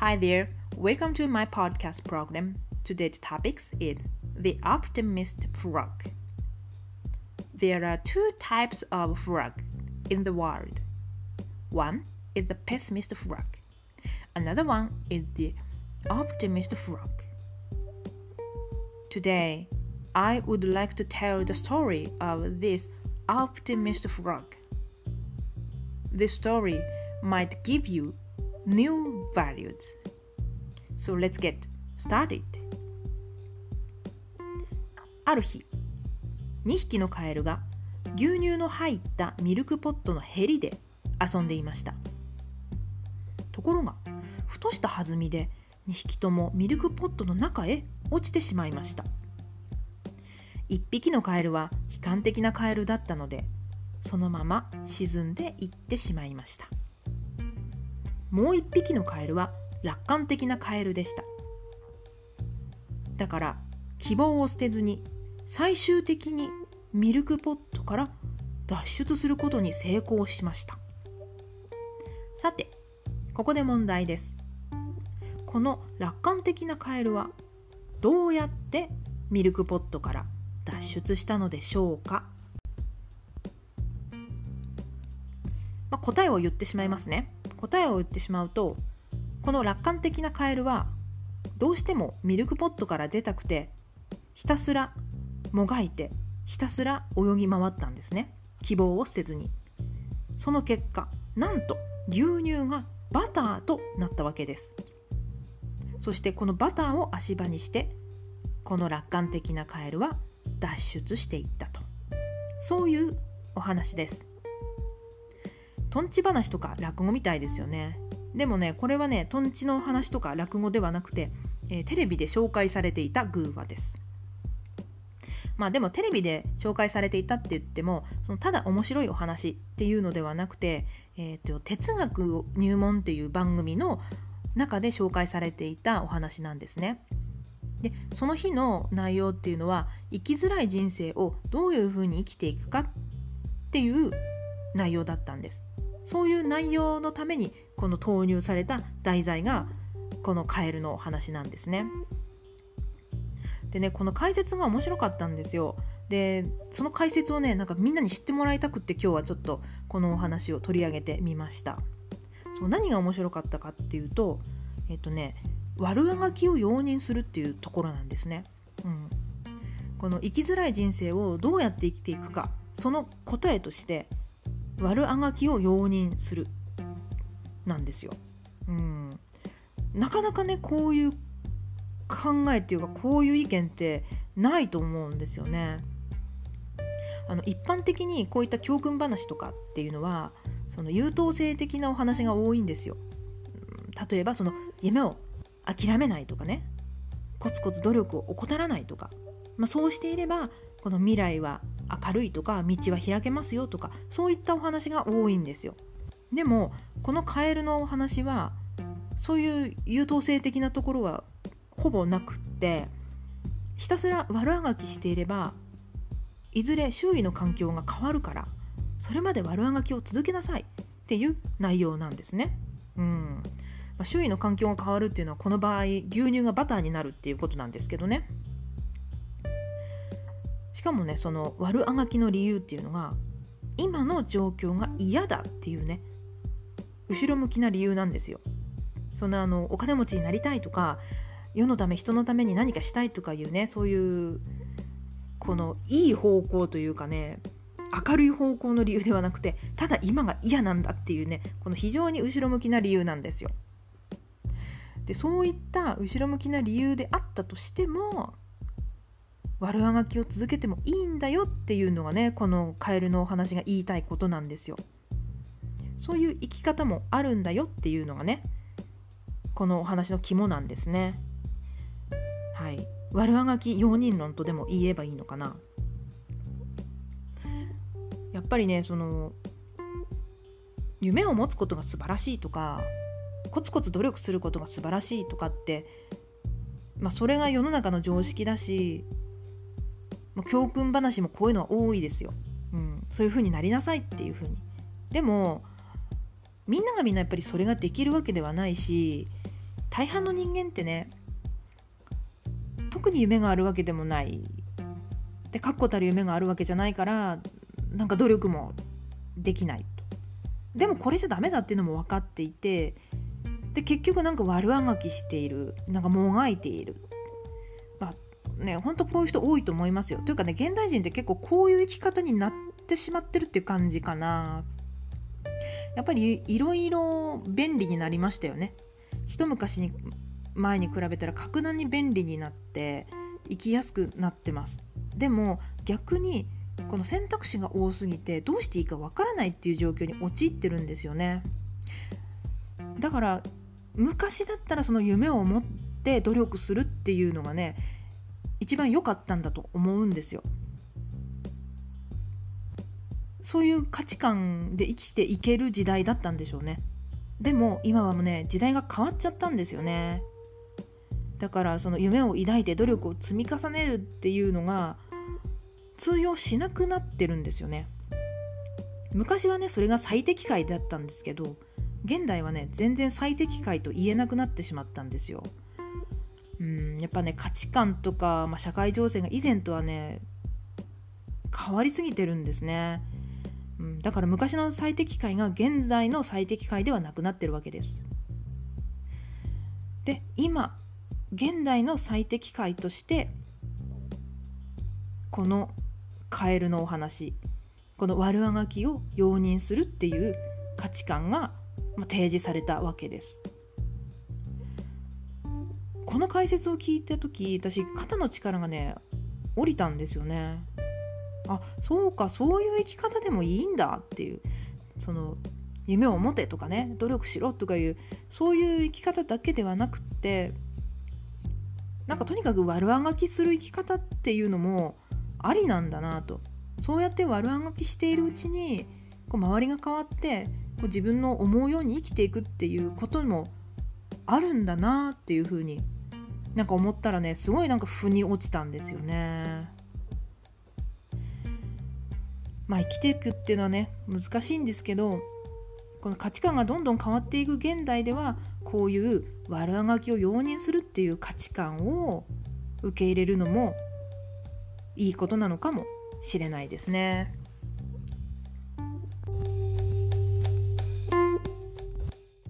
Hi there, welcome to my podcast program. Today's topic is The Optimist Frog. There are two types of frog in the world. One is the pessimist frog. Another one is the optimist frog. Today, I would like to tell the story of this optimist frog. This story might give you new values. So let's get started. ある日、2匹のカエルが牛乳の入ったミルクポットのヘリで遊んでいました。ところがふとした弾みで2匹ともミルクポットの中へ落ちてしまいました。1匹のカエルは悲観的なカエルだったのでそのまま沈んでいってしまいました。もう1匹のカエルは楽観的なカエルでした。だから希望を捨てずに最終的にミルクポットから脱出することに成功しました。さてここで問題です。この楽観的なカエルはどうやってミルクポットから脱出したのでしょうか、まあ、答えを言ってしまいますね。答えを言ってしまうとこの楽観的なカエルはどうしてもミルクポットから出たくてひたすらもがいてひたすら泳ぎ回ったんですね。希望を捨てずに。その結果なんと牛乳がバターとなったわけです。そしてこのバターを足場にしてこの楽観的なカエルは脱出していったと。そういうお話です。とんち話とか落語みたいですよね。でもねこれはねとんちの話とか落語ではなくて、えー、テレビで紹介されていた偶話ですまあでもテレビで紹介されていたって言ってもそのただ面白いお話っていうのではなくて、えーと、哲学入門っていう番組の中で紹介されていたお話なんですね。でその日の内容っていうのは生きづらい人生をどういうふうに生きていくかっていう内容だったんです。そういう内容のためにこの投入された題材がこのカエルの話なんですね。でねこの解説が面白かったんですよ。でその解説をねなんかみんなに知ってもらいたくって今日はちょっとこのお話を取り上げてみました。そう何が面白かったかっていうとえっとね悪あがきを容認するっていうところなんですね、うん、この生きづらい人生をどうやって生きていくかその答えとして悪あがきを容認する。なんですよ、うん、なかなかねこういう考えっていうかこういう意見ってないと思うんですよね。あの一般的にこういった教訓話とかっていうのはその優等生的なお話が多いんですよ。例えばその夢を諦めないとかねコツコツ努力を怠らないとか、まあ、そうしていればこの未来は明るいとか道は開けますよとかそういったお話が多いんですよ。でもこのカエルのお話はそういう優等生的なところはほぼなくってひたすら悪あがきしていればいずれ周囲の環境が変わるからそれまで悪あがきを続けなさいっていう内容なんですね。うんまあ、周囲の環境が変わるっていうのはこの場合牛乳がバターになるっていうことなんですけどね。しかもねその悪あがきの理由っていうのが今の状況が嫌だっていうね後ろ向きな理由なんですよ。そんなあのお金持ちになりたいとか世のため人のために何かしたいとかいうねそういうこのいい方向というかね明るい方向の理由ではなくてただ今が嫌なんだっていうねこの非常に後ろ向きな理由なんですよ。でそういった後ろ向きな理由であったとしても悪あがきを続けてもいいんだよっていうのがねこのカエルのお話が言いたいことなんですよ。そういう生き方もあるんだよっていうのがねこのお話の肝なんですね。はい、悪あがき容認論とでも言えばいいのかな。やっぱりねその夢を持つことが素晴らしいとかコツコツ努力することが素晴らしいとかって、まあ、それが世の中の常識だし、まあ、教訓話もこういうのは多いですよ、うん、そういう風になりなさいっていう風に。でもみんながみんなやっぱりそれができるわけではないし大半の人間ってね特に夢があるわけでもない。で確固たる夢があるわけじゃないからなんか努力もできない。とでもこれじゃダメだっていうのも分かっていてで結局なんか悪あがきしている。なんかもがいている。まあね本当こういう人多いと思いますよ。というかね現代人って結構こういう生き方になってしまってるっていう感じかな。やっぱりいろいろ便利になりましたよね。一昔に前に比べたら格段に便利になって生きやすくなってます。でも逆にこの選択肢が多すぎてどうしていいかわからないっていう状況に陥ってるんですよね。だから昔だったらその夢を持って努力するっていうのがね一番良かったんだと思うんですよ。そういう価値観で生きていける時代だったんでしょうね。でも今はもうね時代が変わっちゃったんですよね。だからその夢を抱いて努力を積み重ねるっていうのが通用しなくなってるんですよね。昔はねそれが最適解だったんですけど現代はね全然最適解と言えなくなってしまったんですよ。うんやっぱね価値観とか、まあ、社会情勢が以前とはね変わりすぎてるんですね、うん、だから昔の最適解が現在の最適解ではなくなってるわけです。で今現代の最適解としてこのカエルのお話この悪あがきを容認するっていう価値観が提示されたわけです。この解説を聞いた時私肩の力がね降りたんですよね。あそうかそういう生き方でもいいんだっていうその夢を持てとかね努力しろとかいうそういう生き方だけではなくってなんかとにかく悪あがきする生き方っていうのもありなんだなとそうやって悪あがきしているうちにこう周りが変わってこう自分の思うように生きていくっていうこともあるんだなっていうふうになんか思ったらねすごいなんか腑に落ちたんですよね。まあ生きていくっていうのはね難しいんですけどこの価値観がどんどん変わっていく現代ではこういう悪あがきを容認するっていう価値観を受け入れるのもいいことなのかもしれないですね。